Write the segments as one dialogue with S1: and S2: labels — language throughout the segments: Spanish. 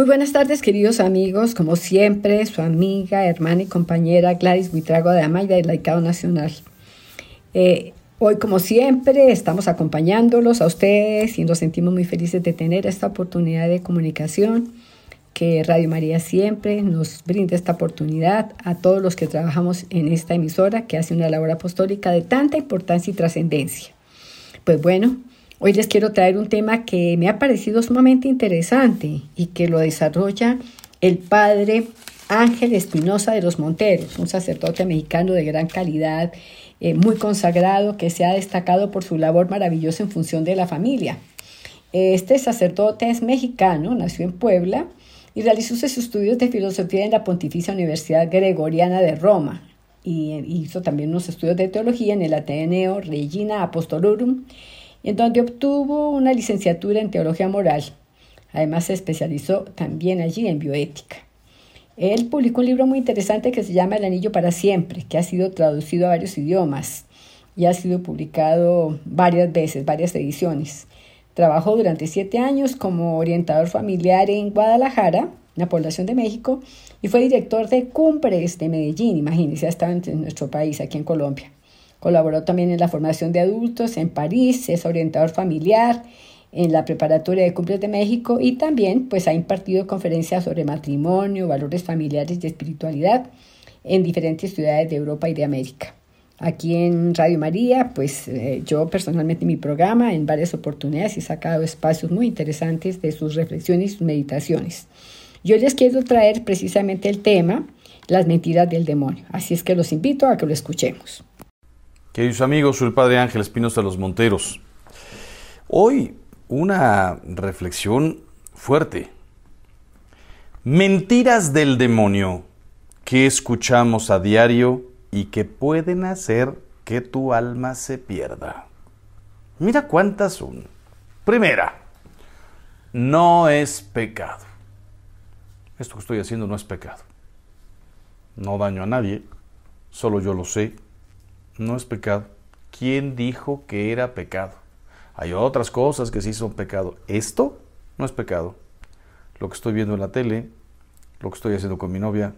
S1: Muy buenas tardes, queridos amigos. Como siempre, su amiga, hermana y compañera Gladys Buitrago de Amaya del Laicado Nacional. Eh, hoy, como siempre, estamos acompañándolos a ustedes y nos sentimos muy felices de tener esta oportunidad de comunicación que Radio María siempre nos brinda esta oportunidad a todos los que trabajamos en esta emisora que hace una labor apostólica de tanta importancia y trascendencia. Pues bueno, Hoy les quiero traer un tema que me ha parecido sumamente interesante y que lo desarrolla el padre Ángel Espinosa de los Monteros, un sacerdote mexicano de gran calidad, eh, muy consagrado, que se ha destacado por su labor maravillosa en función de la familia. Este sacerdote es mexicano, nació en Puebla y realizó sus estudios de filosofía en la Pontificia Universidad Gregoriana de Roma y hizo también unos estudios de teología en el Ateneo Regina Apostolorum en donde obtuvo una licenciatura en teología moral. Además se especializó también allí en bioética. Él publicó un libro muy interesante que se llama El Anillo para Siempre, que ha sido traducido a varios idiomas y ha sido publicado varias veces, varias ediciones. Trabajó durante siete años como orientador familiar en Guadalajara, la población de México, y fue director de Cumbres de Medellín, imagínense, ha estado en nuestro país, aquí en Colombia. Colaboró también en la formación de adultos en París, es orientador familiar en la preparatoria de Cumples de México y también pues ha impartido conferencias sobre matrimonio, valores familiares y espiritualidad en diferentes ciudades de Europa y de América. Aquí en Radio María, pues eh, yo personalmente en mi programa en varias oportunidades he sacado espacios muy interesantes de sus reflexiones y sus meditaciones. Yo les quiero traer precisamente el tema, las mentiras del demonio. Así es que los invito a que lo escuchemos.
S2: Queridos amigos, soy el Padre Ángel Espinosa de los Monteros. Hoy una reflexión fuerte. Mentiras del demonio que escuchamos a diario y que pueden hacer que tu alma se pierda. Mira cuántas son. Primera, no es pecado. Esto que estoy haciendo no es pecado. No daño a nadie, solo yo lo sé no es pecado. ¿Quién dijo que era pecado? Hay otras cosas que sí son pecado. Esto no es pecado. Lo que estoy viendo en la tele, lo que estoy haciendo con mi novia,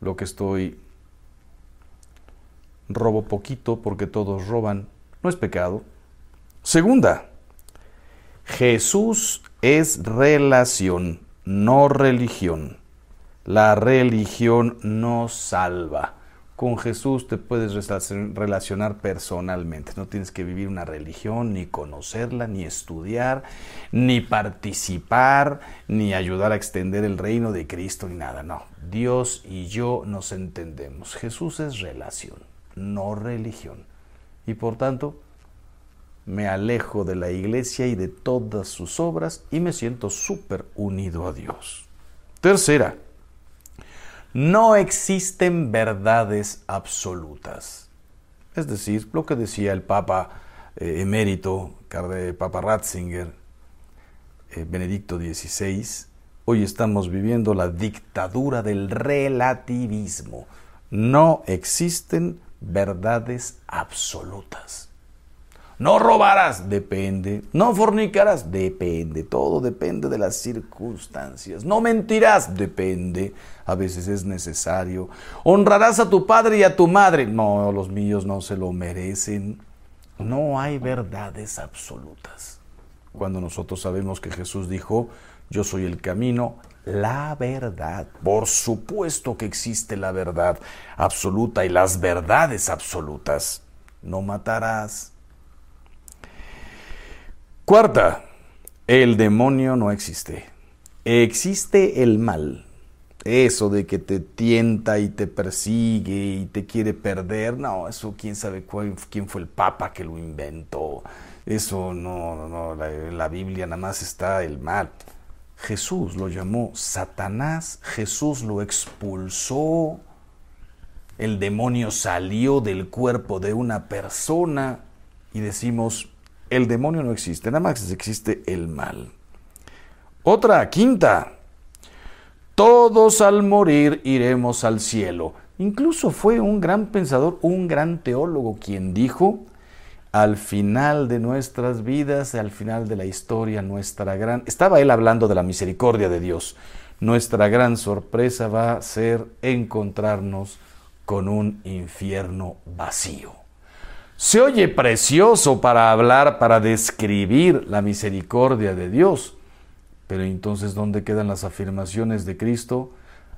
S2: lo que estoy... Robo poquito porque todos roban. No es pecado. Segunda, Jesús es relación, no religión. La religión no salva con Jesús te puedes relacionar personalmente. No tienes que vivir una religión, ni conocerla, ni estudiar, ni participar, ni ayudar a extender el reino de Cristo, ni nada. No, Dios y yo nos entendemos. Jesús es relación, no religión. Y por tanto, me alejo de la iglesia y de todas sus obras y me siento súper unido a Dios. Tercera, no existen verdades absolutas. Es decir, lo que decía el Papa eh, emérito, Papa Ratzinger, eh, Benedicto XVI, hoy estamos viviendo la dictadura del relativismo. No existen verdades absolutas. No robarás, depende. No fornicarás, depende. Todo depende de las circunstancias. No mentirás, depende. A veces es necesario. Honrarás a tu padre y a tu madre. No, los míos no se lo merecen. No hay verdades absolutas. Cuando nosotros sabemos que Jesús dijo, yo soy el camino, la verdad. Por supuesto que existe la verdad absoluta y las verdades absolutas. No matarás, Cuarta, el demonio no existe. Existe el mal. Eso de que te tienta y te persigue y te quiere perder, no, eso quién sabe quién fue el papa que lo inventó. Eso no, no, la, la Biblia nada más está el mal. Jesús lo llamó Satanás, Jesús lo expulsó, el demonio salió del cuerpo de una persona y decimos, el demonio no existe, nada más existe el mal. Otra, quinta, todos al morir iremos al cielo. Incluso fue un gran pensador, un gran teólogo quien dijo, al final de nuestras vidas, al final de la historia, nuestra gran... Estaba él hablando de la misericordia de Dios. Nuestra gran sorpresa va a ser encontrarnos con un infierno vacío. Se oye precioso para hablar, para describir la misericordia de Dios, pero entonces ¿dónde quedan las afirmaciones de Cristo?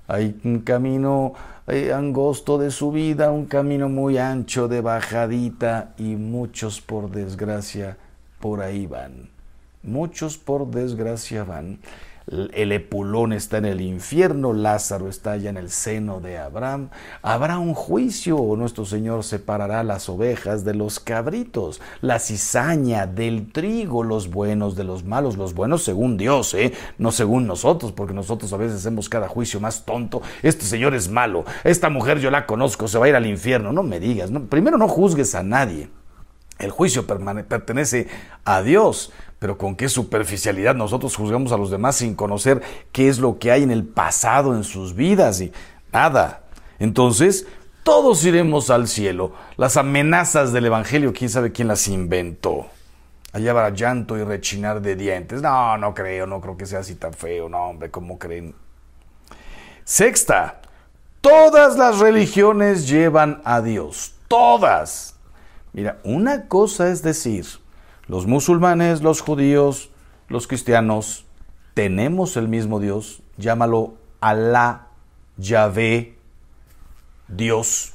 S2: Hay un camino eh, angosto de subida, un camino muy ancho de bajadita y muchos por desgracia por ahí van. Muchos por desgracia van el Epulón está en el infierno, Lázaro está allá en el seno de Abraham. Habrá un juicio, nuestro Señor separará las ovejas de los cabritos, la cizaña del trigo, los buenos de los malos, los buenos según Dios, ¿eh? no según nosotros, porque nosotros a veces hacemos cada juicio más tonto. Este Señor es malo, esta mujer yo la conozco, se va a ir al infierno. No me digas, primero no juzgues a nadie. El juicio pertenece a Dios, pero con qué superficialidad nosotros juzgamos a los demás sin conocer qué es lo que hay en el pasado en sus vidas y nada. Entonces, todos iremos al cielo. Las amenazas del Evangelio, quién sabe quién las inventó. Allá habrá llanto y rechinar de dientes. No, no creo, no creo que sea así tan feo, no, hombre, ¿cómo creen? Sexta, todas las religiones llevan a Dios, todas. Mira, una cosa es decir, los musulmanes, los judíos, los cristianos, tenemos el mismo Dios, llámalo Alá, Yahvé, Dios.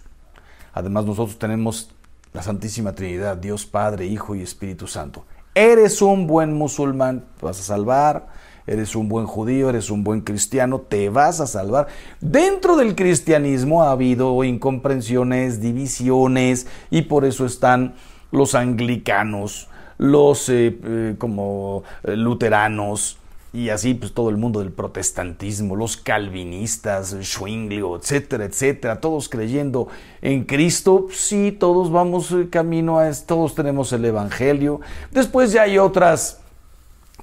S2: Además nosotros tenemos la Santísima Trinidad, Dios Padre, Hijo y Espíritu Santo. Eres un buen musulmán, te vas a salvar. Eres un buen judío, eres un buen cristiano, te vas a salvar. Dentro del cristianismo ha habido incomprensiones, divisiones, y por eso están los anglicanos, los eh, eh, como eh, luteranos y así pues todo el mundo del protestantismo, los calvinistas, Schwinglio, etcétera, etcétera, todos creyendo en Cristo, sí, todos vamos camino a esto, todos tenemos el Evangelio. Después ya hay otras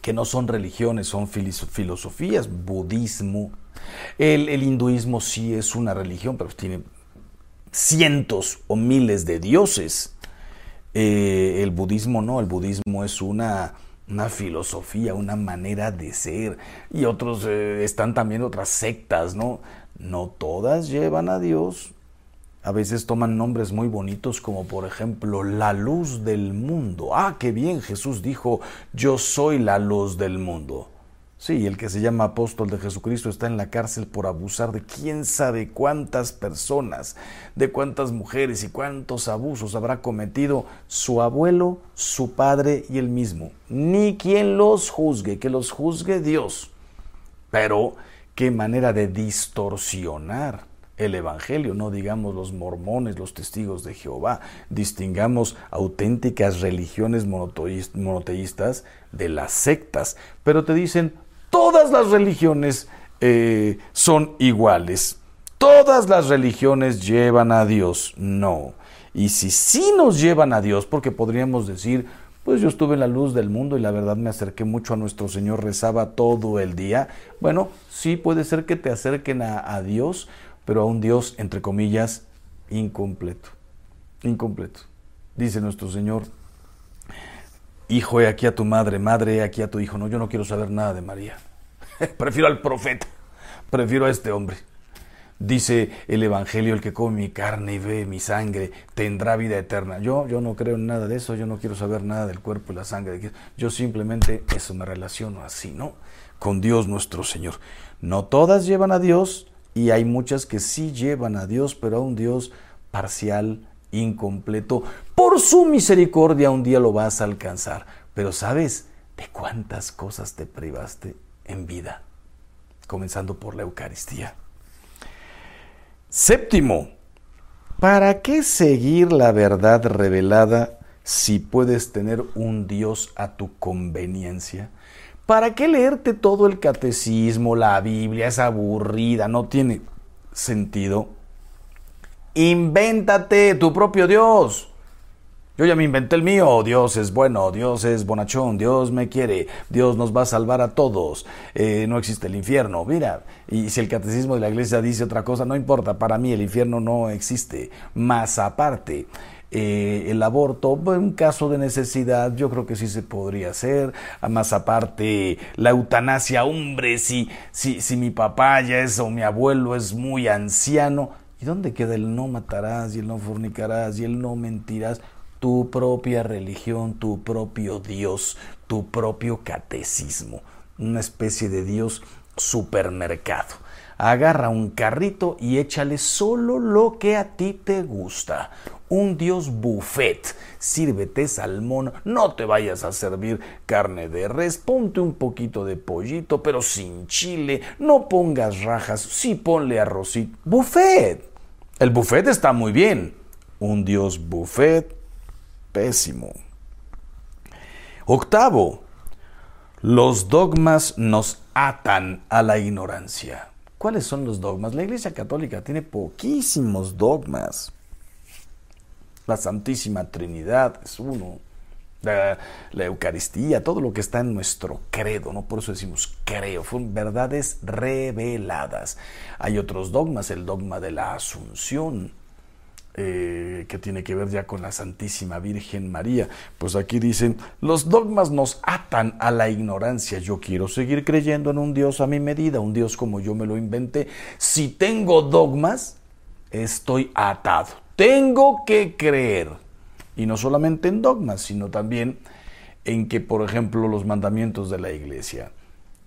S2: que no son religiones, son filosofías, budismo. El, el hinduismo sí es una religión, pero tiene cientos o miles de dioses. Eh, el budismo no, el budismo es una, una, filosofía, una manera de ser. Y otros eh, están también otras sectas, ¿no? No todas llevan a Dios. A veces toman nombres muy bonitos como por ejemplo la luz del mundo. Ah, qué bien, Jesús dijo, yo soy la luz del mundo. Sí, el que se llama apóstol de Jesucristo está en la cárcel por abusar de quién sabe cuántas personas, de cuántas mujeres y cuántos abusos habrá cometido su abuelo, su padre y él mismo. Ni quien los juzgue, que los juzgue Dios. Pero qué manera de distorsionar el Evangelio, no digamos los mormones, los testigos de Jehová, distingamos auténticas religiones monoteístas de las sectas, pero te dicen, todas las religiones eh, son iguales. Todas las religiones llevan a Dios. No. Y si sí nos llevan a Dios, porque podríamos decir, pues yo estuve en la luz del mundo y la verdad me acerqué mucho a nuestro Señor, rezaba todo el día. Bueno, sí puede ser que te acerquen a, a Dios, pero a un Dios, entre comillas, incompleto. Incompleto. Dice nuestro Señor, hijo, he aquí a tu madre, madre, he aquí a tu hijo. No, yo no quiero saber nada de María. prefiero al profeta, prefiero a este hombre. Dice el Evangelio, el que come mi carne y ve mi sangre tendrá vida eterna. Yo, yo no creo en nada de eso, yo no quiero saber nada del cuerpo y la sangre. Yo simplemente eso me relaciono así, ¿no? Con Dios nuestro Señor. No todas llevan a Dios y hay muchas que sí llevan a Dios, pero a un Dios parcial, incompleto. Por su misericordia un día lo vas a alcanzar. Pero ¿sabes de cuántas cosas te privaste en vida? Comenzando por la Eucaristía. Séptimo, ¿para qué seguir la verdad revelada si puedes tener un Dios a tu conveniencia? ¿Para qué leerte todo el catecismo, la Biblia? Es aburrida, no tiene sentido. Invéntate tu propio Dios. Yo ya me inventé el mío. Dios es bueno, Dios es bonachón, Dios me quiere, Dios nos va a salvar a todos. Eh, no existe el infierno. Mira, y si el catecismo de la iglesia dice otra cosa, no importa. Para mí el infierno no existe. Más aparte, eh, el aborto, en caso de necesidad, yo creo que sí se podría hacer. Más aparte, la eutanasia, hombre, si, si, si mi papá ya es o mi abuelo es muy anciano, ¿y dónde queda el no matarás y el no fornicarás y el no mentirás? Tu propia religión, tu propio Dios, tu propio catecismo, una especie de Dios supermercado agarra un carrito y échale solo lo que a ti te gusta. Un dios buffet. Sírvete salmón, no te vayas a servir carne de res, ponte un poquito de pollito, pero sin chile, no pongas rajas, sí ponle arrocito. Buffet. El buffet está muy bien. Un dios buffet, pésimo. Octavo, los dogmas nos atan a la ignorancia. ¿Cuáles son los dogmas? La Iglesia Católica tiene poquísimos dogmas. La Santísima Trinidad es uno. La, Eucaristía, todo lo que está en nuestro credo, ¿no? Por eso decimos creo, son verdades reveladas. Hay otros dogmas, el dogma de la Asunción, eh, que tiene que ver ya con la Santísima Virgen María. Pues aquí dicen, los dogmas nos atan a la ignorancia. Yo quiero seguir creyendo en un Dios a mi medida, un Dios como yo me lo inventé. Si tengo dogmas, estoy atado. Tengo que creer. Y no solamente en dogmas, sino también en que, por ejemplo, los mandamientos de la iglesia.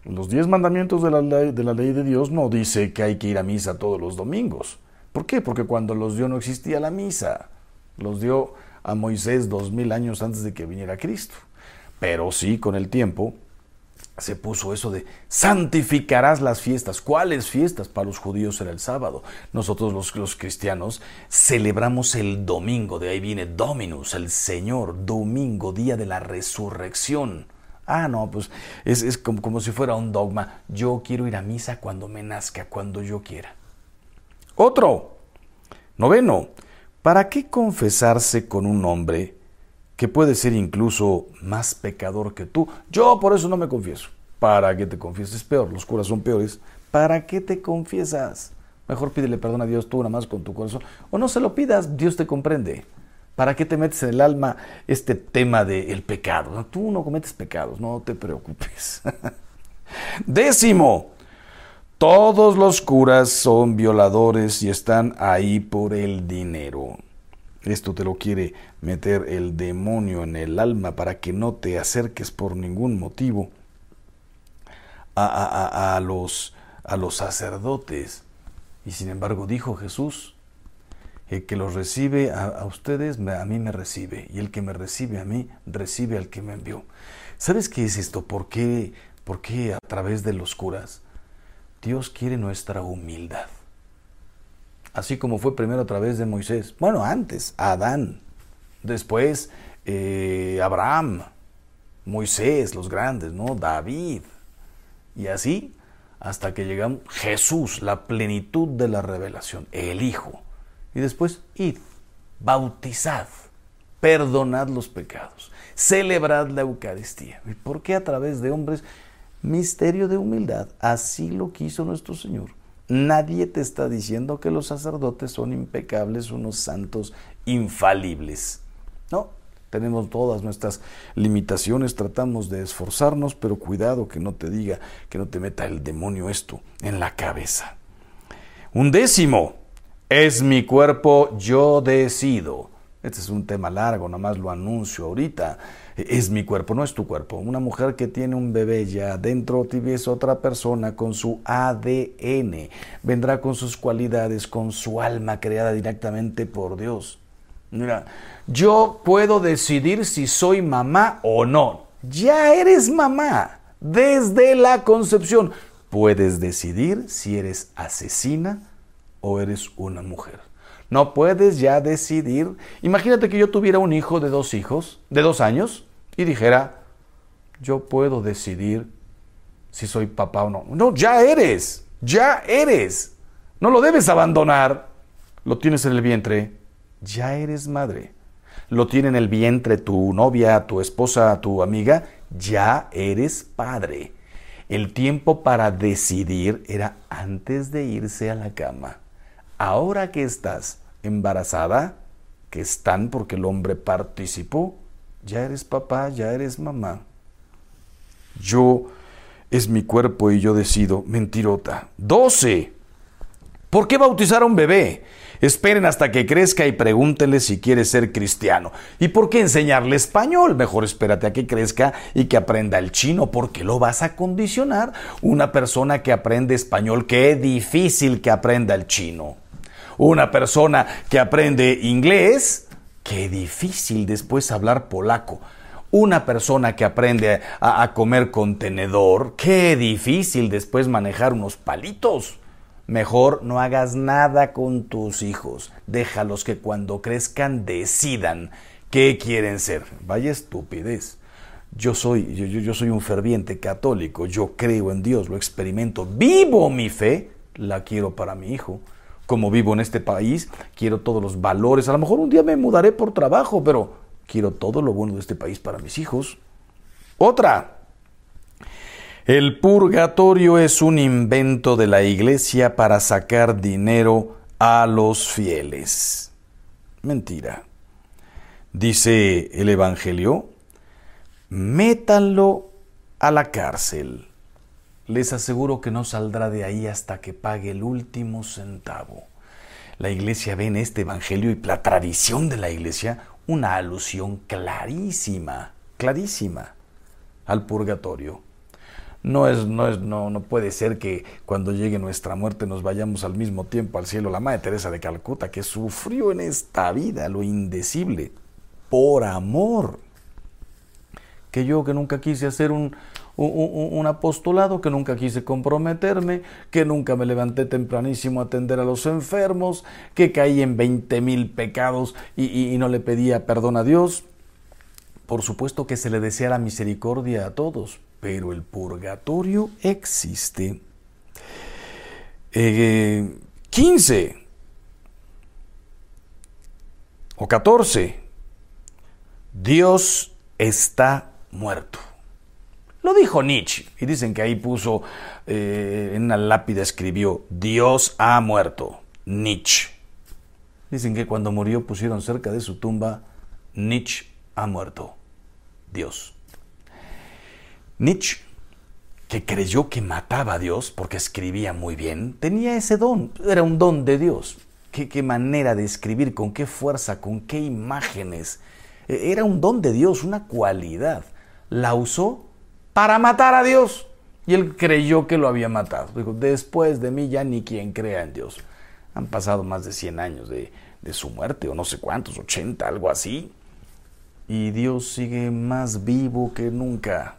S2: Los diez mandamientos de la, de la ley de Dios no dice que hay que ir a misa todos los domingos ¿Por qué? Porque cuando los dio no existía la misa. Los dio a Moisés dos mil años antes de que viniera Cristo. Pero sí, con el tiempo, se puso eso de santificarás las fiestas. ¿Cuáles fiestas? Para los judíos era el sábado. Nosotros los, los, cristianos celebramos el domingo, de ahí viene Dominus, el Señor, domingo, día de la resurrección. Ah, no, pues es, es como, como si fuera un dogma. Yo quiero ir a misa cuando me nazca, cuando yo quiera. Otro, noveno, ¿para qué confesarse con un hombre que puede ser incluso más pecador que tú? Yo por eso no me confieso. ¿Para qué te confieses? Peor, los curas son peores. ¿Para qué te confiesas? Mejor pídele perdón a Dios tú nada más con tu corazón. O no se lo pidas, Dios te comprende. ¿Para qué te metes en el alma este tema del pecado? Tú no cometes pecados, no te preocupes. Décimo, todos los curas son violadores y están ahí por el dinero. Esto te lo quiere meter el demonio en el alma para que no te acerques por ningún motivo a, los, a los sacerdotes. Y sin embargo dijo Jesús, el que los recibe a, a, ustedes, a mí me recibe. Y el que me recibe a mí, recibe al que me envió. ¿Sabes qué es esto? ¿Por qué, por qué a través de los curas? Dios quiere nuestra humildad. Así como fue primero a través de Moisés. Bueno, antes, Adán. Después, eh, Abraham, Moisés, los grandes, ¿no? David. Y así hasta que llegamos Jesús, la plenitud de la revelación, el Hijo. Y después, id, bautizad, perdonad los pecados, celebrad la Eucaristía. ¿Y por qué a través de hombres? Misterio de humildad, así lo quiso nuestro Señor. Nadie te está diciendo que los sacerdotes son impecables, unos santos infalibles. No, tenemos todas nuestras limitaciones, tratamos de esforzarnos, pero cuidado que no te diga, que no te meta el demonio esto en la cabeza. Un décimo, es mi cuerpo, yo decido. Este es un tema largo, nada más lo anuncio ahorita. Es mi cuerpo, no es tu cuerpo. Una mujer que tiene un bebé ya dentro es otra persona con su ADN. Vendrá con sus cualidades, con su alma creada directamente por Dios. Mira, yo puedo decidir si soy mamá o no. Ya eres mamá desde la concepción. Puedes decidir si eres asesina o eres una mujer. No puedes ya decidir. Imagínate que yo tuviera un hijo de dos hijos, de dos años, y dijera, yo puedo decidir si soy papá o no. No, ya eres, ya eres. No lo debes abandonar. Lo tienes en el vientre, ya eres madre. Lo tiene en el vientre tu novia, tu esposa, tu amiga, ya eres padre. El tiempo para decidir era antes de irse a la cama ahora que estás embarazada, que están porque el hombre participó. Ya eres papá, ya eres mamá. Yo es mi cuerpo y yo decido. Mentirota. 12. ¿Por qué bautizar a un bebé? Esperen hasta que crezca y pregúntenle si quiere ser cristiano. ¿Y por qué enseñarle español? Mejor espérate a que crezca y que aprenda el chino, porque lo vas a condicionar. Una persona que aprende español, qué difícil que aprenda el chino. Una persona que aprende inglés, qué difícil después hablar polaco. Una persona que aprende a, comer con tenedor, qué difícil después manejar unos palitos. Mejor no hagas nada con tus hijos. Déjalos que cuando crezcan decidan qué quieren ser. Vaya estupidez. Yo soy, yo, yo, soy un ferviente católico. Yo creo en Dios, lo experimento. Vivo mi fe. La quiero para mi hijo. Como vivo en este país, quiero todos los valores. A lo mejor un día me mudaré por trabajo, pero quiero todo lo bueno de este país para mis hijos. Otra, el purgatorio es un invento de la iglesia para sacar dinero a los fieles. Mentira. Dice el Evangelio, métanlo a la cárcel. Les aseguro que no saldrá de ahí hasta que pague el último centavo. La iglesia ve en este Evangelio y la tradición de la iglesia una alusión clarísima, clarísima al purgatorio. No, es, no, es, no, no puede ser que cuando llegue nuestra muerte nos vayamos al mismo tiempo al cielo. La Madre Teresa de Calcuta, que sufrió en esta vida lo indecible por amor. Que yo que nunca quise hacer un, un, apostolado, que nunca quise comprometerme, que nunca me levanté tempranísimo a atender a los enfermos, que caí en 20 mil pecados y, no le pedía perdón a Dios. Por supuesto que se le desea la misericordia a todos, pero el purgatorio existe. 15 eh, o 14. Dios está muerto. Lo dijo Nietzsche y dicen que ahí puso eh, en una lápida escribió Dios ha muerto. Nietzsche. Dicen que cuando murió pusieron cerca de su tumba Nietzsche ha muerto. Dios. Nietzsche, que creyó que mataba a Dios porque escribía muy bien, tenía ese don, era un don de Dios. Qué, qué manera de escribir, con qué fuerza, con qué imágenes. E, era un don de Dios, una cualidad. La usó para matar a Dios. Y él creyó que lo había matado. Dijo, después de mí ya ni quien crea en Dios. Han pasado más de 100 años de, de su muerte, o no sé cuántos, 80, algo así y Dios sigue más vivo que nunca.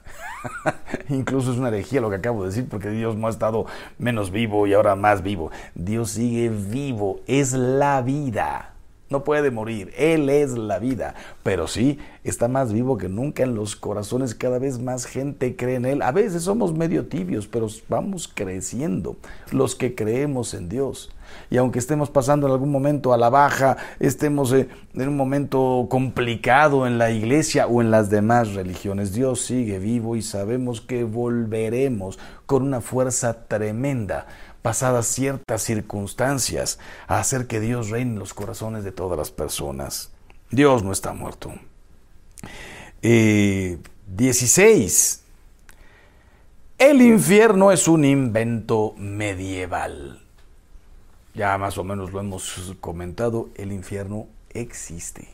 S2: Incluso es una herejía lo que acabo de decir porque Dios no ha estado menos vivo y ahora más vivo. Dios sigue vivo, es la vida. No puede morir, Él es la vida, pero sí está más vivo que nunca en los corazones, cada vez más gente cree en Él. A veces somos medio tibios, pero vamos creciendo los que creemos en Dios. Y aunque estemos pasando en algún momento a la baja, estemos eh, en un momento complicado en la iglesia o en las demás religiones, Dios sigue vivo y sabemos que volveremos con una fuerza tremenda pasadas ciertas circunstancias, a hacer que Dios reine en los corazones de todas las personas. Dios no está muerto. 16. Eh, El infierno es un invento medieval. Ya más o menos lo hemos comentado, el infierno existe.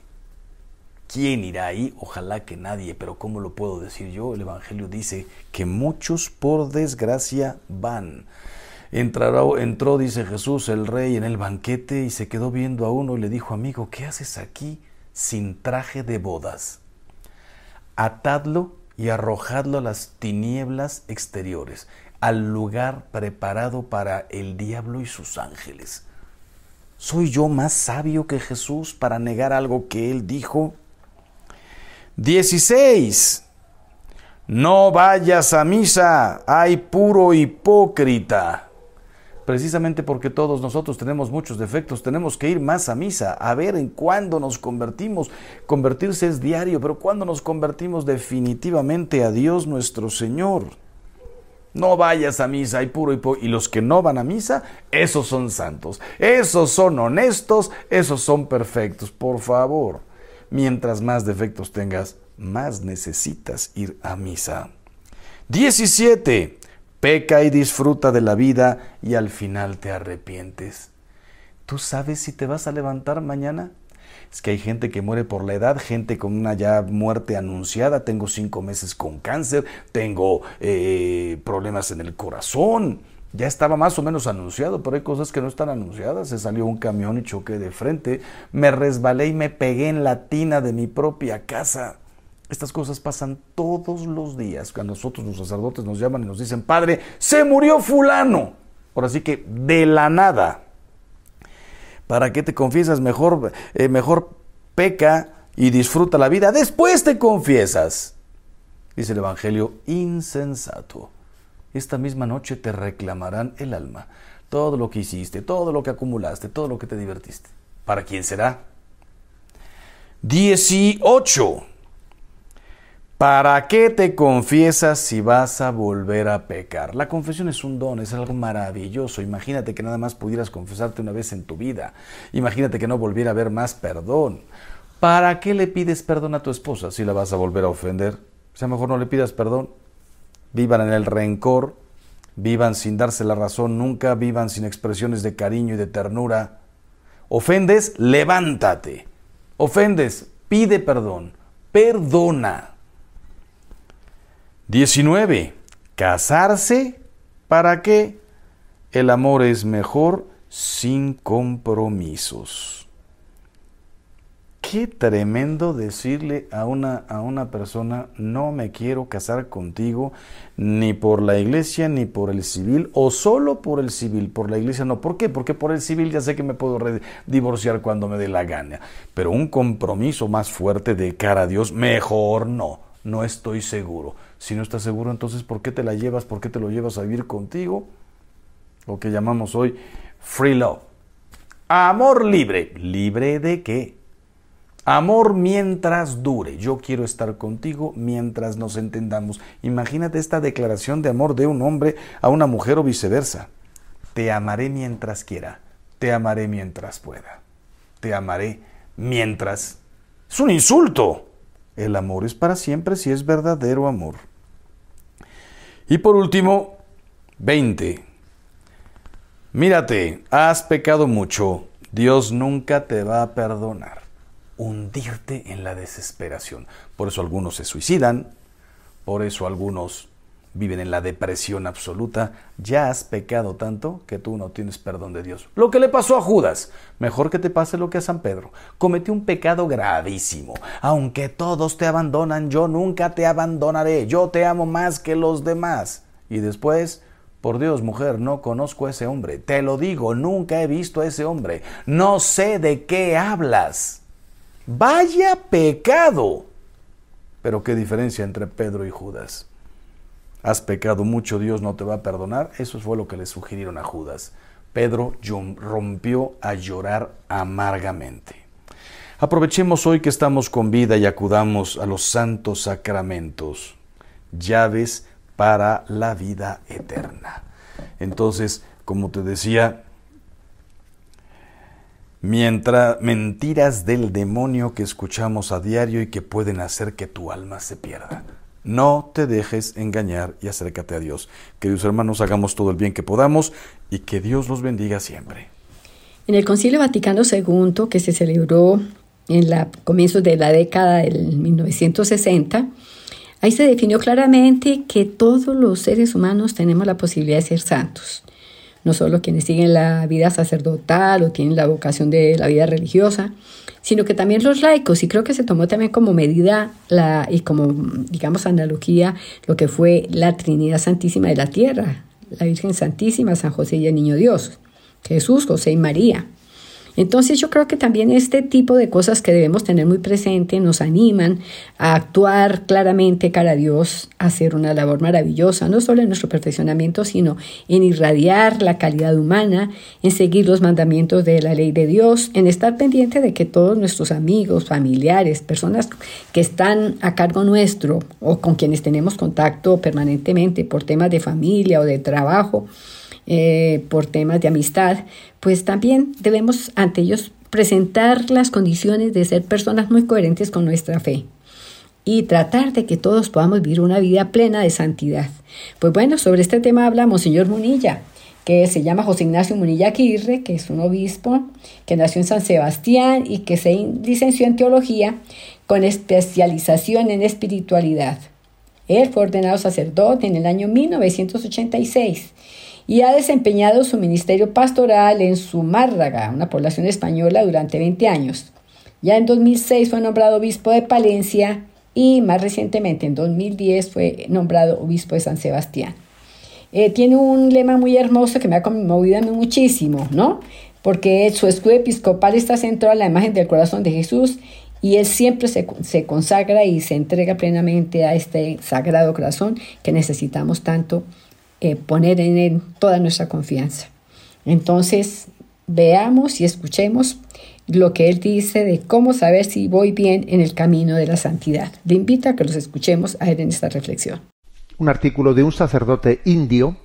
S2: ¿Quién irá ahí? Ojalá que nadie, pero ¿cómo lo puedo decir yo? El Evangelio dice que muchos por desgracia van. Entró, dice Jesús, el rey en el banquete y se quedó viendo a uno y le dijo, amigo, ¿qué haces aquí sin traje de bodas? Atadlo y arrojadlo a las tinieblas exteriores, al lugar preparado para el diablo y sus ángeles. ¿Soy yo más sabio que Jesús para negar algo que él dijo? 16. No vayas a misa, hay puro hipócrita precisamente porque todos nosotros tenemos muchos defectos, tenemos que ir más a misa, a ver en cuándo nos convertimos. Convertirse es diario, pero cuándo nos convertimos definitivamente a Dios nuestro Señor. No vayas a misa y puro y puro. Y los que no van a misa, esos son santos. Esos son honestos, esos son perfectos. Por favor, mientras más defectos tengas, más necesitas ir a misa. 17. Peca y disfruta de la vida y al final te arrepientes. ¿Tú sabes si te vas a levantar mañana? Es que hay gente que muere por la edad, gente con una ya muerte anunciada. Tengo cinco meses con cáncer, tengo eh, problemas en el corazón. Ya estaba más o menos anunciado, pero hay cosas que no están anunciadas. Se salió un camión y choqué de frente. Me resbalé y me pegué en la tina de mi propia casa. Estas cosas pasan todos los días. Cuando nosotros los sacerdotes nos llaman y nos dicen, Padre, se murió fulano. Por así que de la nada ¿Para qué te confiesas? Mejor, eh, mejor peca y disfruta la vida. Después te confiesas. Dice el Evangelio, insensato. Esta misma noche te reclamarán el alma. Todo lo que hiciste, todo lo que acumulaste, todo lo que te divertiste. ¿Para quién será? 18. ¿Para qué te confiesas si vas a volver a pecar? La confesión es un don, es algo maravilloso. Imagínate que nada más pudieras confesarte una vez en tu vida. Imagínate que no volviera a haber más perdón. ¿Para qué le pides perdón a tu esposa si la vas a volver a ofender? O sea, mejor no le pidas perdón. Vivan en el rencor, vivan sin darse la razón nunca, vivan sin expresiones de cariño y de ternura. Ofendes, levántate. Ofendes, pide perdón. Perdona. 19. Casarse. ¿Para qué? El amor es mejor sin compromisos. Qué tremendo decirle a una, a una persona, no me quiero casar contigo ni por la iglesia ni por el civil, o solo por el civil, por la iglesia no. ¿Por qué? Porque por el civil ya sé que me puedo divorciar cuando me dé la gana, pero un compromiso más fuerte de cara a Dios, mejor no, no estoy seguro. Si no estás seguro, entonces, ¿por qué te la llevas? ¿Por qué te lo llevas a vivir contigo? Lo que llamamos hoy free love. Amor libre. ¿Libre de qué? Amor mientras dure. Yo quiero estar contigo mientras nos entendamos. Imagínate esta declaración de amor de un hombre a una mujer o viceversa. Te amaré mientras quiera. Te amaré mientras pueda. Te amaré mientras... Es un insulto. El amor es para siempre si es verdadero amor. Y por último, 20. Mírate, has pecado mucho, Dios nunca te va a perdonar. Hundirte en la desesperación. Por eso algunos se suicidan, por eso algunos viven en la depresión absoluta, ya has pecado tanto que tú no tienes perdón de Dios. Lo que le pasó a Judas, mejor que te pase lo que a San Pedro. Cometió un pecado gravísimo. Aunque todos te abandonan, yo nunca te abandonaré. Yo te amo más que los demás. Y después, por Dios, mujer, no conozco a ese hombre. Te lo digo, nunca he visto a ese hombre. No sé de qué hablas. Vaya pecado. Pero qué diferencia entre Pedro y Judas has pecado mucho, Dios no te va a perdonar. Eso fue lo que le sugirieron a Judas. Pedro rompió a llorar amargamente. Aprovechemos hoy que estamos con vida y acudamos a los santos sacramentos, llaves para la vida eterna. Entonces, como te decía, mientras mentiras del demonio que escuchamos a diario y que pueden hacer que tu alma se pierda. No te dejes engañar y acércate a Dios. Queridos hermanos, hagamos todo el bien que podamos y que Dios los bendiga siempre.
S1: En el Concilio Vaticano II, que se celebró en la comienzos de la década del 1960, ahí se definió claramente que todos los seres humanos tenemos la posibilidad de ser santos. No solo quienes siguen la vida sacerdotal o tienen la vocación de la vida religiosa, sino que también los laicos, y creo que se tomó también como medida la, y como, digamos, analogía lo que fue la Trinidad Santísima de la Tierra, la Virgen Santísima, San José y el Niño Dios, Jesús, José y María. Entonces yo creo que también este tipo de cosas que debemos tener muy presente nos animan a actuar claramente cara a Dios, a hacer una labor maravillosa, no solo en nuestro perfeccionamiento, sino en irradiar la calidad humana, en seguir los mandamientos de la ley de Dios, en estar pendiente de que todos nuestros amigos, familiares, personas que están a cargo nuestro o con quienes tenemos contacto permanentemente por temas de familia o de trabajo, eh, por temas de amistad, pues también debemos ante ellos presentar las condiciones de ser personas muy coherentes con nuestra fe y tratar de que todos podamos vivir una vida plena de santidad. Pues bueno, sobre este tema hablamos, señor Munilla, que se llama José Ignacio Munilla Aguirre, que es un obispo que nació en San Sebastián y que se licenció en teología con especialización en espiritualidad. Él fue ordenado sacerdote en el año 1986 y ha desempeñado su ministerio pastoral en Zumárraga, una población española, durante 20 años. Ya en 2006 fue nombrado obispo de Palencia y más recientemente, en 2010, fue nombrado obispo de San Sebastián. Eh, tiene un lema muy hermoso que me ha conmovido muchísimo, ¿no? Porque su escudo episcopal está centrado en la imagen del corazón de Jesús y él siempre se, se, consagra y se entrega plenamente a este sagrado corazón que necesitamos tanto eh, poner en él toda nuestra confianza. Entonces, veamos y escuchemos lo que él dice de cómo saber si voy bien en el camino de la santidad. Le invito a que los escuchemos a él en esta reflexión.
S3: Un artículo de un sacerdote indio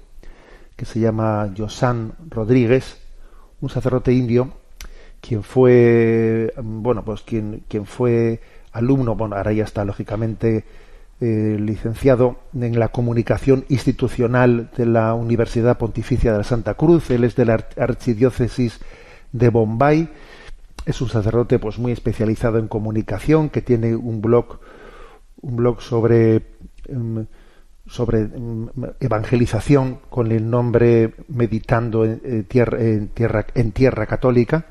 S3: que se llama Josan Rodríguez, un sacerdote indio quien fue bueno pues quien, quien fue alumno bueno ahora ya está lógicamente eh, licenciado en la comunicación institucional de la Universidad Pontificia de la Santa Cruz, él es de la archidiócesis de Bombay, es un sacerdote pues muy especializado en comunicación que tiene un blog un blog sobre em, sobre em, evangelización con el nombre meditando en, tierra, en tierra en tierra católica.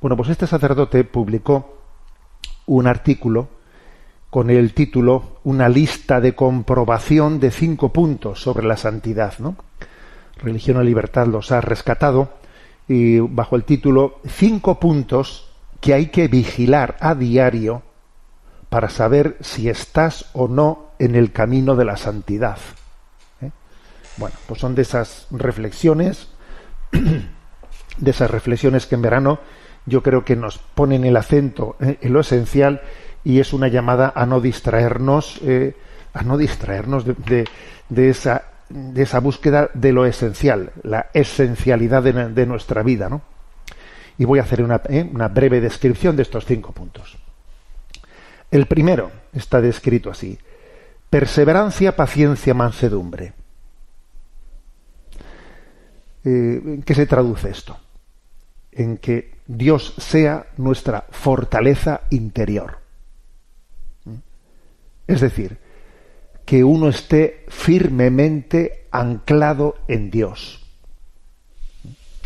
S3: Bueno pues este sacerdote publicó un artículo con el título Una lista de comprobación de cinco puntos sobre la santidad. ¿no? Religión y Libertad los ha rescatado y bajo el título Cinco puntos que hay que vigilar a diario para saber si estás o no en el camino de la santidad. ¿eh? Bueno, pues son de esas reflexiones, de esas reflexiones que en verano yo creo que nos ponen el acento en lo esencial y es una llamada a no distraernos, eh, a no distraernos de, esa, búsqueda de lo esencial, la esencialidad de, nuestra vida, ¿no? Y voy a hacer una, eh, una breve descripción de estos cinco puntos. El primero está descrito así: perseverancia, paciencia, mansedumbre. Eh, ¿En qué se traduce esto? En que Dios sea nuestra fortaleza interior. Es decir, que uno esté firmemente anclado en Dios.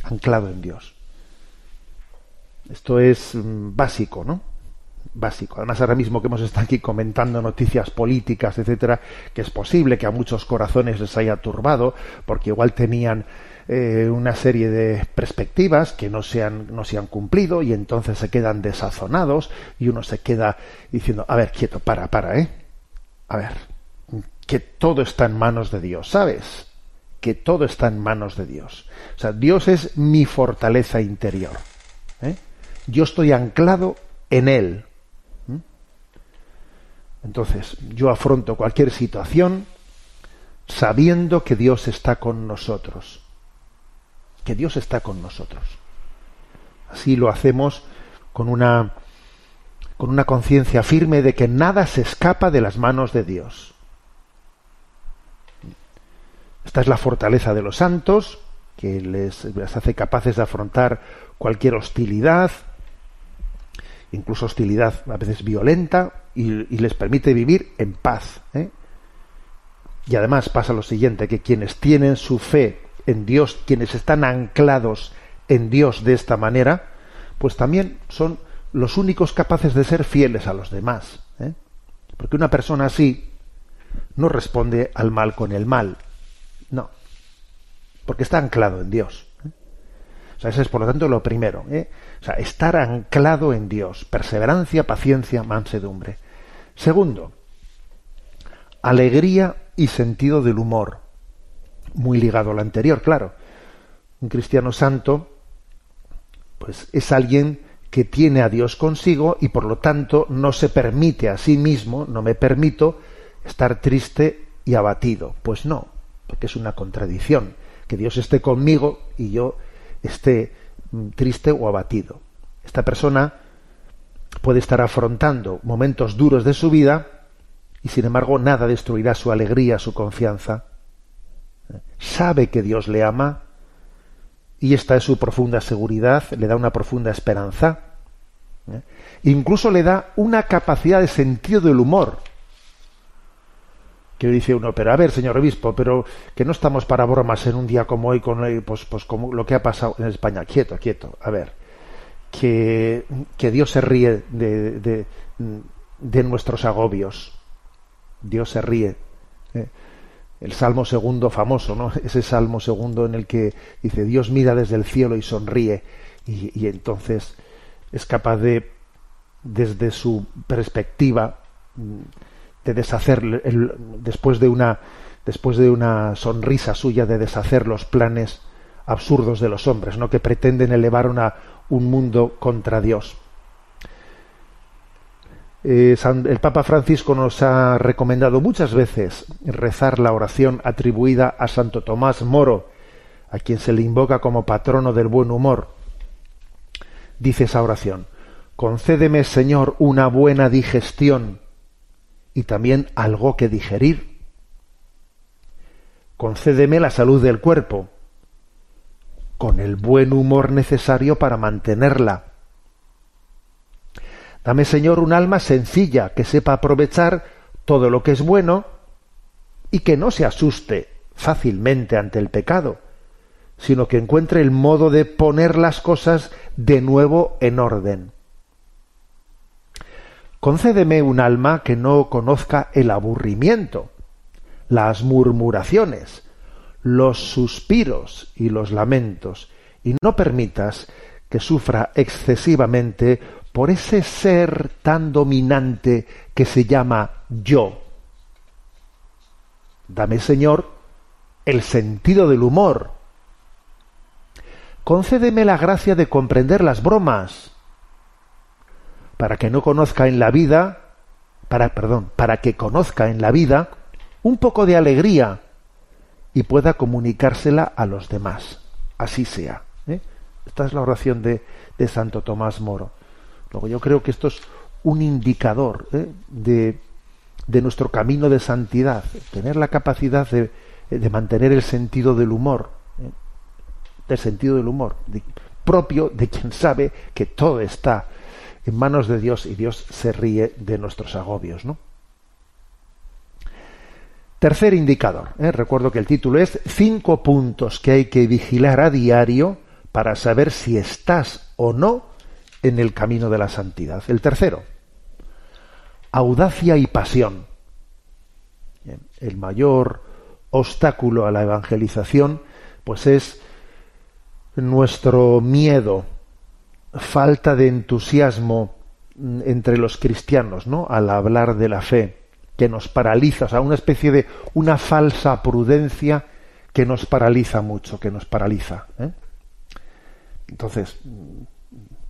S3: Anclado en Dios. Esto es mm, básico, ¿no? Básico. Además, ahora mismo que hemos estado aquí comentando noticias políticas, etcétera, que es posible que a muchos corazones les haya turbado, porque igual tenían eh, una serie de perspectivas que no se, han, no se han cumplido y entonces se quedan desazonados y uno se queda diciendo, a ver, quieto, para, para, ¿eh? A ver, que todo está en manos de Dios, ¿sabes? Que todo está en manos de Dios. O sea, Dios es mi fortaleza interior. ¿eh? Yo estoy anclado en Él. Entonces, yo afronto cualquier situación sabiendo que Dios está con nosotros. Que Dios está con nosotros. Así lo hacemos con una con una conciencia firme de que nada se escapa de las manos de Dios. Esta es la fortaleza de los santos, que les, hace capaces de afrontar cualquier hostilidad, incluso hostilidad a veces violenta, y, les permite vivir en paz. ¿eh? Y además pasa lo siguiente, que quienes tienen su fe en Dios, quienes están anclados en Dios de esta manera, pues también son los únicos capaces de ser fieles a los demás. ¿eh? Porque una persona así no responde al mal con el mal. No. Porque está anclado en Dios. ¿eh? O sea, ese es por lo tanto lo primero. ¿eh? O sea, estar anclado en Dios. Perseverancia, paciencia, mansedumbre. Segundo, alegría y sentido del humor. Muy ligado al anterior, claro. Un cristiano santo, pues es alguien que tiene a Dios consigo y por lo tanto no se permite a sí mismo, no me permito estar triste y abatido. Pues no, porque es una contradicción. Que Dios esté conmigo y yo esté mm, triste o abatido. Esta persona puede estar afrontando momentos duros de su vida y sin embargo nada destruirá su alegría, su confianza. Sabe que Dios le ama y esta es su profunda seguridad, le da una profunda esperanza. ¿eh? Incluso le da una capacidad de sentido del humor. Que dice uno, pero a ver, señor obispo, pero que no estamos para bromas en un día como hoy, con pues, pues como lo que ha pasado en España. Quieto, quieto. A ver, que, que Dios se ríe de, de, de, nuestros agobios. Dios se ríe. ¿eh? El Salmo segundo famoso, ¿no? Ese Salmo segundo en el que dice Dios mira desde el cielo y sonríe y, entonces es capaz de, desde su perspectiva, mm, de deshacer después de una después de una sonrisa suya de deshacer los planes absurdos de los hombres, ¿no? que pretenden elevar una, un mundo contra Dios. Eh, el Papa Francisco nos ha recomendado muchas veces rezar la oración atribuida a Santo Tomás Moro, a quien se le invoca como patrono del buen humor. Dice esa oración, concédeme Señor una buena digestión y también algo que digerir. Concédeme la salud del cuerpo, con el buen humor necesario para mantenerla Dame, Señor, un alma sencilla que sepa aprovechar todo lo que es bueno y que no se asuste fácilmente ante el pecado, sino que encuentre el modo de poner las cosas de nuevo en orden. Concédeme un alma que no conozca el aburrimiento, las murmuraciones, los suspiros y los lamentos, y no permitas que sufra excesivamente por ese ser tan dominante que se llama yo. Dame, Señor, el sentido del humor. Concédeme la gracia de comprender las bromas, para que no conozca en la vida, para, perdón, para que conozca en la vida un poco de alegría y pueda comunicársela a los demás. Así sea. ¿eh? Esta es la oración de, de Santo Tomás Moro. Luego yo creo que esto es un indicador ¿eh? de, nuestro camino de santidad, tener la capacidad de, mantener el sentido del humor, ¿eh? del sentido del humor, propio de quien sabe que todo está en manos de Dios y Dios se ríe de nuestros agobios, ¿no? Tercer indicador. ¿eh? Recuerdo que el título es cinco puntos que hay que vigilar a diario para saber si estás o no en el camino de la santidad. El tercero, audacia y pasión. El mayor obstáculo a la evangelización, pues es nuestro miedo, falta de entusiasmo entre los cristianos, ¿no? Al hablar de la fe, que nos paraliza, o sea, una especie de una falsa prudencia que nos paraliza mucho, que nos paraliza. ¿eh? Entonces,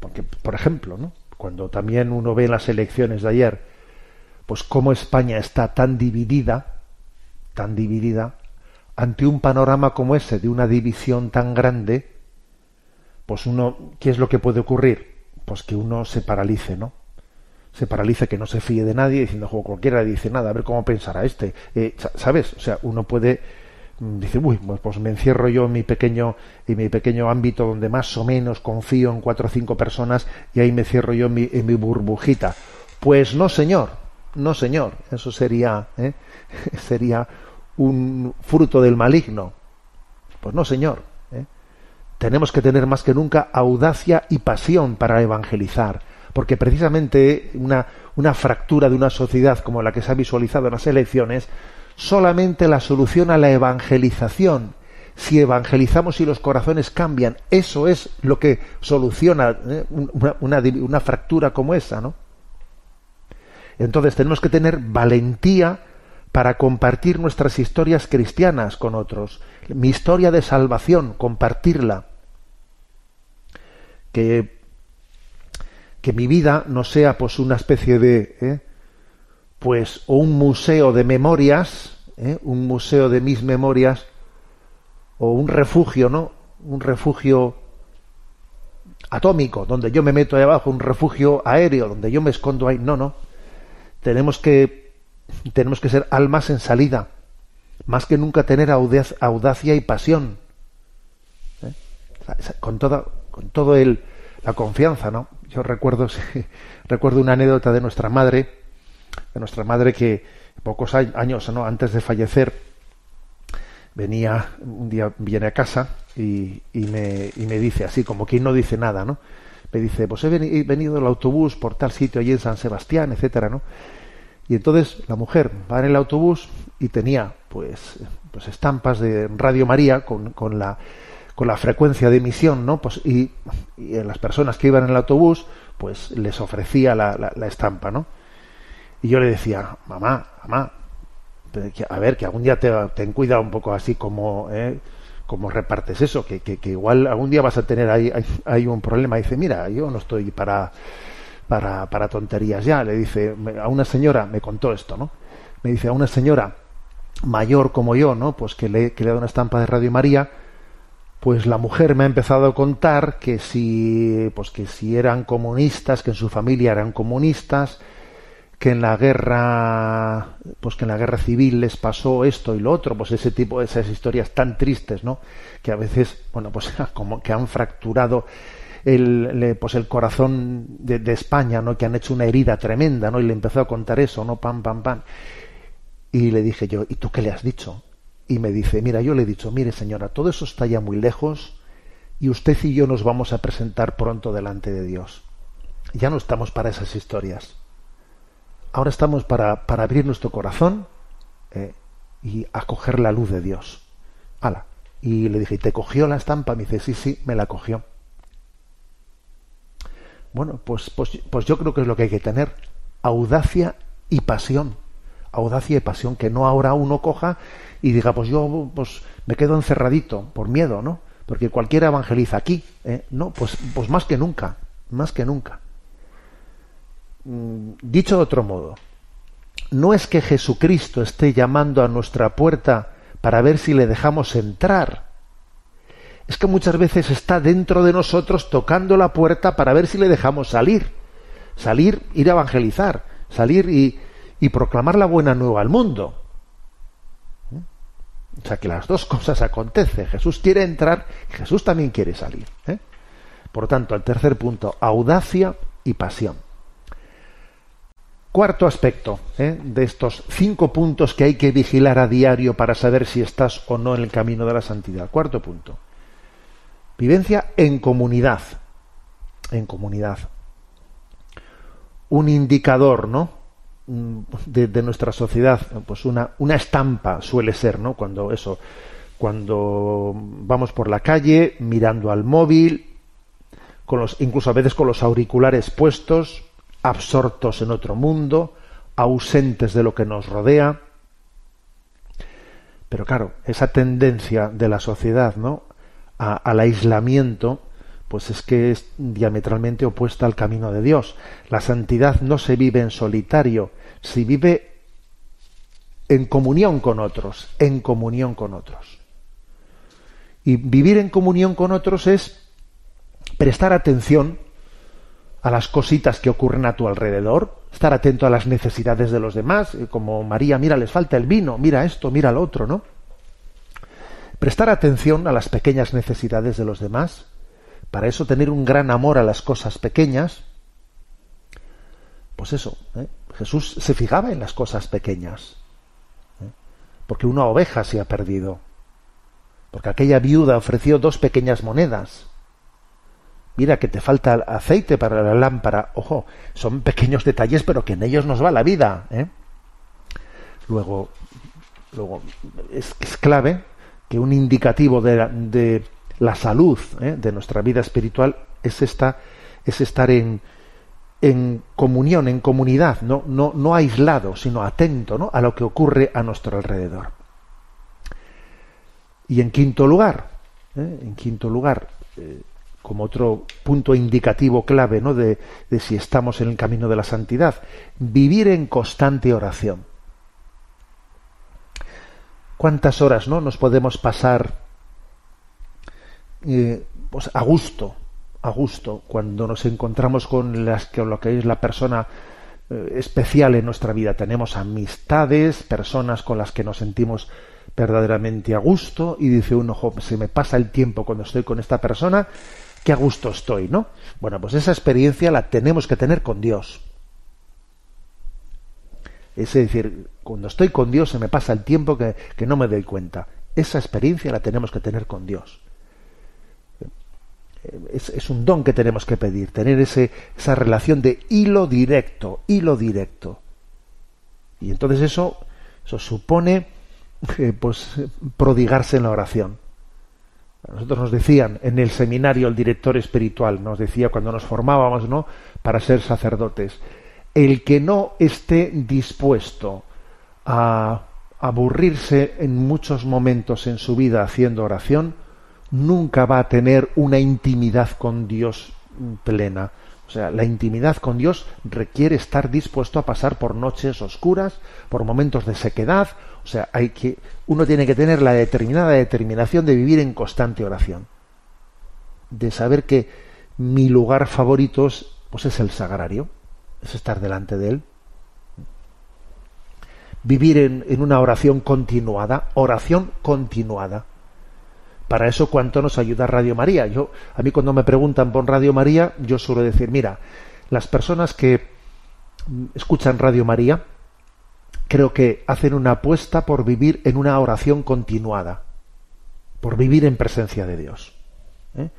S3: porque, por ejemplo, ¿no? cuando también uno ve las elecciones de ayer, pues cómo España está tan dividida, tan dividida, ante un panorama como ese, de una división tan grande, pues uno, ¿qué es lo que puede ocurrir? Pues que uno se paralice, ¿no? Se paralice, que no se fíe de nadie, diciendo, juego cualquiera dice nada, a ver cómo pensará este. Eh, ¿Sabes? O sea, uno puede dice, uy, pues, pues me encierro yo en mi pequeño, en mi pequeño ámbito donde más o menos confío en cuatro o cinco personas y ahí me cierro yo en mi, burbujita. Pues no, señor, no, señor, eso sería, ¿eh? sería un fruto del maligno. Pues no, señor. ¿eh? Tenemos que tener más que nunca audacia y pasión para evangelizar, porque precisamente una, una fractura de una sociedad como la que se ha visualizado en las elecciones solamente la solución a la evangelización si evangelizamos y los corazones cambian, eso es lo que soluciona ¿eh? una, una, fractura como esa, ¿no? Entonces tenemos que tener valentía para compartir nuestras historias cristianas con otros. Mi historia de salvación, compartirla. Que, que mi vida no sea pues una especie de ¿eh? Pues o un museo de memorias, ¿eh? un museo de mis memorias, o un refugio, ¿no? Un refugio atómico, donde yo me meto ahí abajo, un refugio aéreo, donde yo me escondo ahí. No, no. Tenemos que, tenemos que ser almas en salida, más que nunca tener audacia y pasión. ¿eh? Con toda, con todo el, la confianza, ¿no? Yo recuerdo, recuerdo una anécdota de nuestra madre, de nuestra madre que pocos años antes de fallecer, venía, un día viene a casa y, me, y me dice así, como quien no dice nada, ¿no? Me dice, pues he venido el autobús por tal sitio allí en San Sebastián, etcétera, ¿no? Y entonces la mujer va en el autobús y tenía, pues, pues estampas de Radio María con, con la con la frecuencia de emisión, ¿no? Pues y, y las personas que iban en el autobús, pues les ofrecía la, la estampa, ¿no? Y yo le decía, mamá, mamá, a ver, que algún día te, ten cuidado un poco así como, eh, como repartes eso, que, que, igual algún día vas a tener ahí, hay, un problema. dice, mira, yo no estoy para, para, para tonterías ya. Le dice, a una señora, me contó esto, ¿no? Me dice, a una señora mayor como yo, ¿no? Pues que le, que le da una estampa de Radio María, pues la mujer me ha empezado a contar que si, pues que si eran comunistas, que en su familia eran comunistas, que en la guerra pues que en la guerra civil les pasó esto y lo otro pues ese tipo de esas historias tan tristes no que a veces bueno pues como que han fracturado el, pues el corazón de, España no que han hecho una herida tremenda no y le empezó a contar eso no pam pam pam. Y le dije yo y tú qué le has dicho y me dice mira yo le he dicho mire señora todo eso está ya muy lejos y usted y yo nos vamos a presentar pronto delante de Dios. Ya no estamos para esas historias ahora estamos para, para abrir nuestro corazón eh, y acoger la luz de Dios. ¡Hala! Y le dije, ¿y te cogió la estampa? Me dice, sí, sí, me la cogió. Bueno, pues, pues, pues yo creo que es lo que hay que tener. Audacia y pasión. Audacia y pasión. Que no ahora uno coja y diga, pues yo pues, me quedo encerradito por miedo, ¿no? Porque cualquiera evangeliza aquí. ¿eh? No, pues, pues más que nunca. Más que nunca. Mm, dicho de otro modo, no es que Jesucristo esté llamando a nuestra puerta para ver si le dejamos entrar. Es que muchas veces está dentro de nosotros tocando la puerta para ver si le dejamos salir. Salir, ir a evangelizar, salir y, proclamar la buena nueva al mundo. ¿Eh? O sea que las dos cosas acontecen. Jesús quiere entrar, Jesús también quiere salir. ¿eh? Por tanto, el tercer punto, audacia y pasión. Cuarto aspecto ¿eh? de estos cinco puntos que hay que vigilar a diario para saber si estás o no en el camino de la santidad. Cuarto punto. Vivencia en comunidad. En comunidad. Un indicador, ¿no? Mm, de, nuestra sociedad, pues una, una estampa suele ser, ¿no? Cuando eso, cuando vamos por la calle mirando al móvil, con los, incluso a veces con los auriculares puestos, absortos en otro mundo, ausentes de lo que nos rodea. Pero claro, esa tendencia de la sociedad ¿no? al aislamiento, pues es que es diametralmente opuesta al camino de Dios. La santidad no se vive en solitario, se vive en comunión con otros, en comunión con otros. Y vivir en comunión con otros es prestar atención a las cositas que ocurren a tu alrededor, estar atento a las necesidades de los demás, eh, como María, mira, les falta el vino, mira esto, mira lo otro, ¿no? Prestar atención a las pequeñas necesidades de los demás, para eso tener un gran amor a las cosas pequeñas, pues eso, ¿eh? Jesús se fijaba en las cosas pequeñas, ¿eh? porque una oveja se ha perdido, porque aquella viuda ofreció dos pequeñas monedas, mira que te falta aceite para la lámpara. Ojo, son pequeños detalles, pero que en ellos nos va la vida. ¿eh? Luego, luego es, clave que un indicativo de, la salud ¿eh? de nuestra vida espiritual es, esta, es estar en, en comunión, en comunidad, no, no, no aislado, sino atento a lo que ocurre a nuestro alrededor. Y en quinto lugar, ¿eh? en quinto lugar, eh, como otro punto indicativo clave ¿no? de, si estamos en el camino de la santidad, vivir en constante oración. ¿Cuántas horas ¿no? nos podemos pasar eh, pues a gusto, a gusto, cuando nos encontramos con, las, con lo que es la persona eh, especial en nuestra vida? Tenemos amistades, personas con las que nos sentimos verdaderamente a gusto y dice uno, se me pasa el tiempo cuando estoy con esta persona, qué a gusto estoy, ¿no? Bueno, pues esa experiencia la tenemos que tener con Dios. Es decir, cuando estoy con Dios se me pasa el tiempo que, no me doy cuenta. Esa experiencia la tenemos que tener con Dios. Es, un don que tenemos que pedir, tener ese, esa relación de hilo directo, hilo directo. Y entonces eso, eso supone eh, pues, prodigarse en la oración. Nosotros nos decían en el seminario el director espiritual, nos decía cuando nos formábamos, ¿no? Para ser sacerdotes, el que no esté dispuesto a aburrirse en muchos momentos en su vida haciendo oración, nunca va a tener una intimidad con Dios plena. O sea, la intimidad con Dios requiere estar dispuesto a pasar por noches oscuras, por momentos de sequedad. O sea, hay que, uno tiene que tener la determinada determinación de vivir en constante oración. De saber que mi lugar favorito es, pues es el sagrario es estar delante de Él. Vivir en, una oración continuada, oración continuada. Para eso, ¿cuánto nos ayuda Radio María? Yo, a mí cuando me preguntan por Radio María, yo suelo decir, mira, las personas que escuchan Radio María, creo que hacen una apuesta por vivir en una oración continuada, por vivir en presencia de Dios. ¿eh?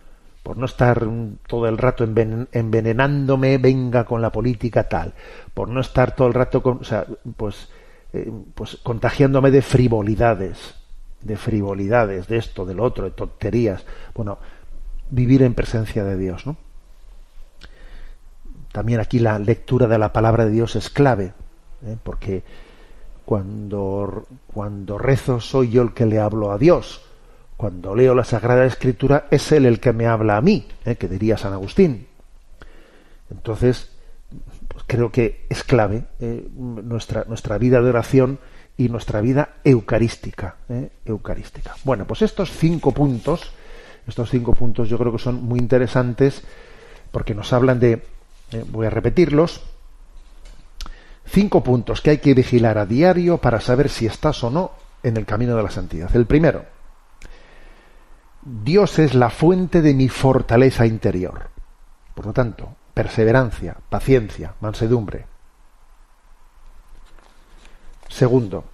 S3: por no estar todo el rato envenenándome, venga con la política tal, por no estar todo el rato pues, eh, pues contagiándome de frivolidades, de frivolidades, de esto, del otro, de tonterías. Bueno, vivir en presencia de Dios, ¿no? También aquí la lectura de la palabra de Dios es clave, ¿eh? porque cuando, cuando rezo soy yo el que le hablo a Dios cuando leo la Sagrada Escritura, es Él el que me habla a mí, ¿eh? que diría San Agustín. Entonces, pues creo que es clave ¿eh? nuestra, nuestra vida de oración y nuestra vida eucarística, ¿eh? eucarística. Bueno, pues estos cinco puntos, estos cinco puntos yo creo que son muy interesantes porque nos hablan de, voy a repetirlos, cinco puntos que hay que vigilar a diario para saber si estás o no en el camino de la santidad. El primero, Dios es la fuente de mi fortaleza interior. Por lo tanto, perseverancia, paciencia, mansedumbre. Segundo,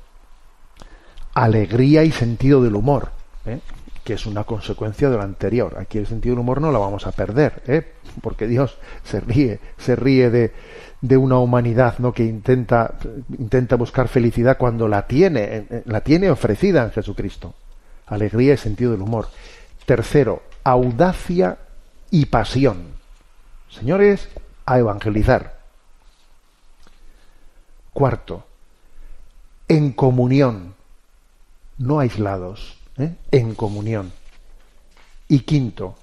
S3: alegría y sentido del humor, ¿eh? que es una consecuencia de lo anterior. Aquí el sentido del humor no lo vamos a perder, ¿eh? porque Dios se ríe, se ríe de, de una humanidad ¿no? que intenta, intenta buscar felicidad cuando la tiene, la tiene ofrecida en Jesucristo. Alegría y sentido del humor. Tercero, audacia y pasión. Señores, a evangelizar. Cuarto, en comunión, no aislados, ¿eh? en comunión. Y quinto,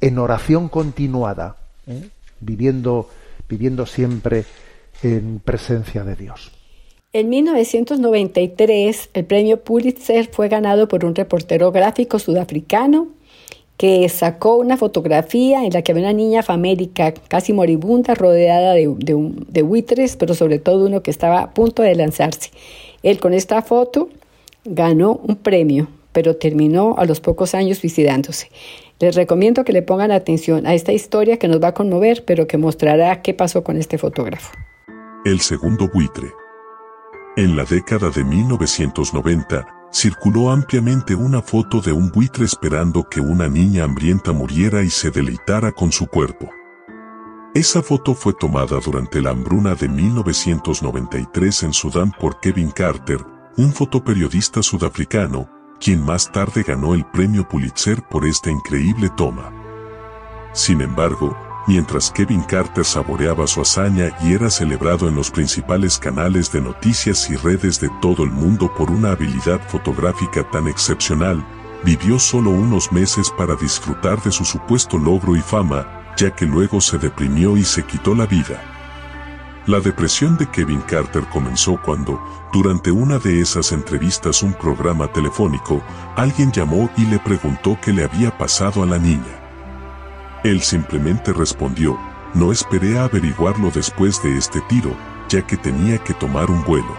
S3: en oración continuada, ¿eh? viviendo, viviendo siempre en presencia de Dios.
S1: En 1993, el premio Pulitzer fue ganado por un reportero gráfico sudafricano que sacó una fotografía en la que había una niña famélica casi moribunda rodeada de, de, buitres, pero sobre todo uno que estaba a punto de lanzarse. Él con esta foto ganó un premio, pero terminó a los pocos años suicidándose. Les recomiendo que le pongan atención a esta historia que nos va a conmover, pero que mostrará qué pasó con este fotógrafo.
S4: El segundo buitre. En la década de 1990, circuló ampliamente una foto de un buitre esperando que una niña hambrienta muriera y se deleitara con su cuerpo. Esa foto fue tomada durante la hambruna de 1993 en Sudán por Kevin Carter, un fotoperiodista sudafricano, quien más tarde ganó el premio Pulitzer por esta increíble toma. Sin embargo, mientras Kevin Carter saboreaba su hazaña y era celebrado en los principales canales de noticias y redes de todo el mundo por una habilidad fotográfica tan excepcional, vivió solo unos meses para disfrutar de su supuesto logro y fama, ya que luego se deprimió y se quitó la vida. La depresión de Kevin Carter comenzó cuando, durante una de esas entrevistas un programa telefónico, alguien llamó y le preguntó qué le había pasado a la niña. Él simplemente respondió, no esperé a averiguarlo después de este tiro, ya que tenía que tomar un vuelo.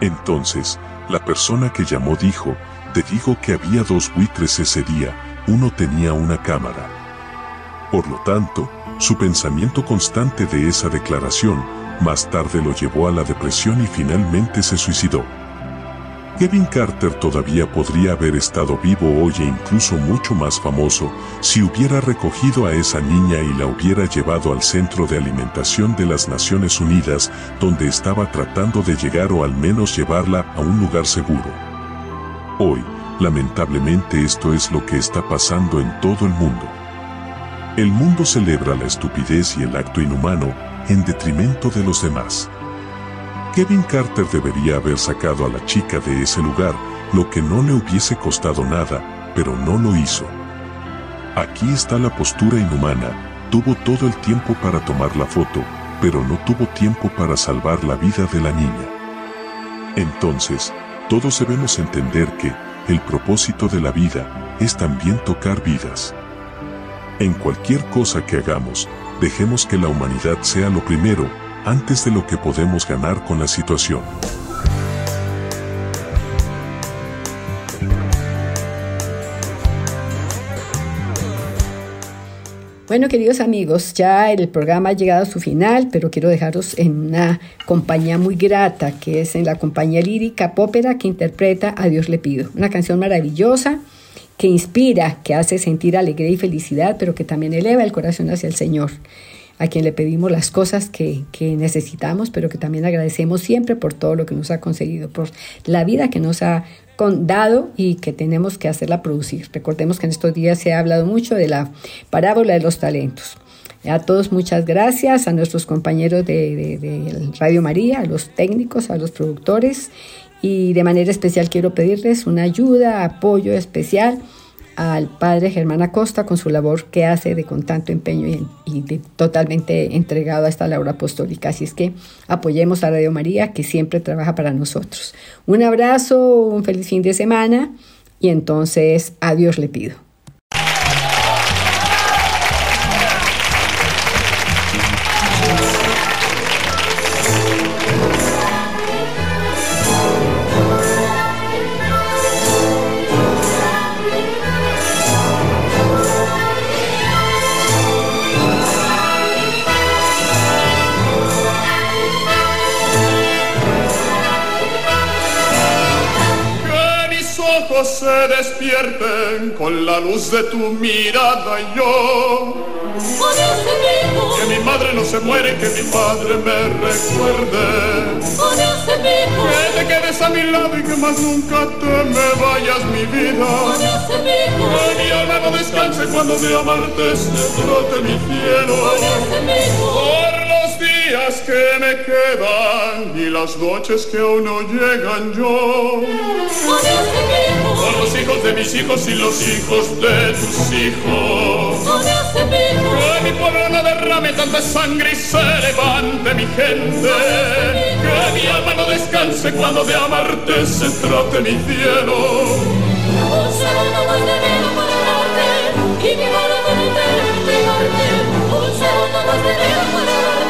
S4: Entonces, la persona que llamó dijo, te digo que había dos buitres ese día, uno tenía una cámara. Por lo tanto, su pensamiento constante de esa declaración, más tarde lo llevó a la depresión y finalmente se suicidó. Kevin Carter todavía podría haber estado vivo hoy e incluso mucho más famoso si hubiera recogido a esa niña y la hubiera llevado al Centro de Alimentación de las Naciones Unidas, donde estaba tratando de llegar o al menos llevarla a un lugar seguro. Hoy, lamentablemente esto es lo que está pasando en todo el mundo. El mundo celebra la estupidez y el acto inhumano en detrimento de los demás. Kevin Carter debería haber sacado a la chica de ese lugar, lo que no le hubiese costado nada, pero no lo hizo. Aquí está la postura inhumana, tuvo todo el tiempo para tomar la foto, pero no tuvo tiempo para salvar la vida de la niña. Entonces, todos debemos entender que, el propósito de la vida, es también tocar vidas. En cualquier cosa que hagamos, dejemos que la humanidad sea lo primero, antes de lo que podemos ganar con la situación.
S1: Bueno, queridos amigos, ya el programa ha llegado a su final, pero quiero dejaros en una compañía muy grata, que es en la compañía lírica Pópera que interpreta A Dios le pido. Una canción maravillosa que inspira, que hace sentir alegría y felicidad, pero que también eleva el corazón hacia el Señor, a quien le pedimos las cosas que, necesitamos, pero que también agradecemos siempre por todo lo que nos ha conseguido, por la vida que nos ha dado y que tenemos que hacerla producir. Recordemos que en estos días se ha hablado mucho de la parábola de los talentos. A todos muchas gracias, a nuestros compañeros de, Radio María, a los técnicos, a los productores y de manera especial quiero pedirles una ayuda, apoyo especial al padre Germán Acosta con su labor que hace de con tanto empeño y, totalmente entregado a esta labor apostólica. Así es que apoyemos a Radio María que siempre trabaja para nosotros. Un abrazo, un feliz fin de semana y entonces a Dios le pido.
S5: Despierten con la luz de tu mirada y yo. Que mi madre no se muere, que mi padre me recuerde. Que te quedes a mi lado y que más nunca te me vayas mi vida. Que mi alma no descanse cuando de amarte se trote mi cielo. Por los días que me quedan y las noches que aún no llegan yo. De mis hijos y los hijos de tus hijos. Que mi pueblo no derrame tanta sangre y se levante mi gente. Que mi alma no descanse cuando de amarte se trate mi cielo. Un segundo más de vida para darte y mi corazón entero entregarte. Un segundo más de vida para darte.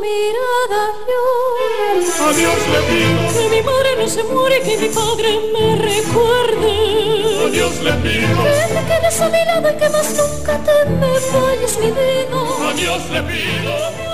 S6: mirada yo.
S5: A Dios le pido
S6: que mi madre no se muere, que mi padre me recuerde.
S5: A Dios le pido
S6: que te quedes a mi lado y que más nunca te me vayas mi vida.
S5: A Dios le pido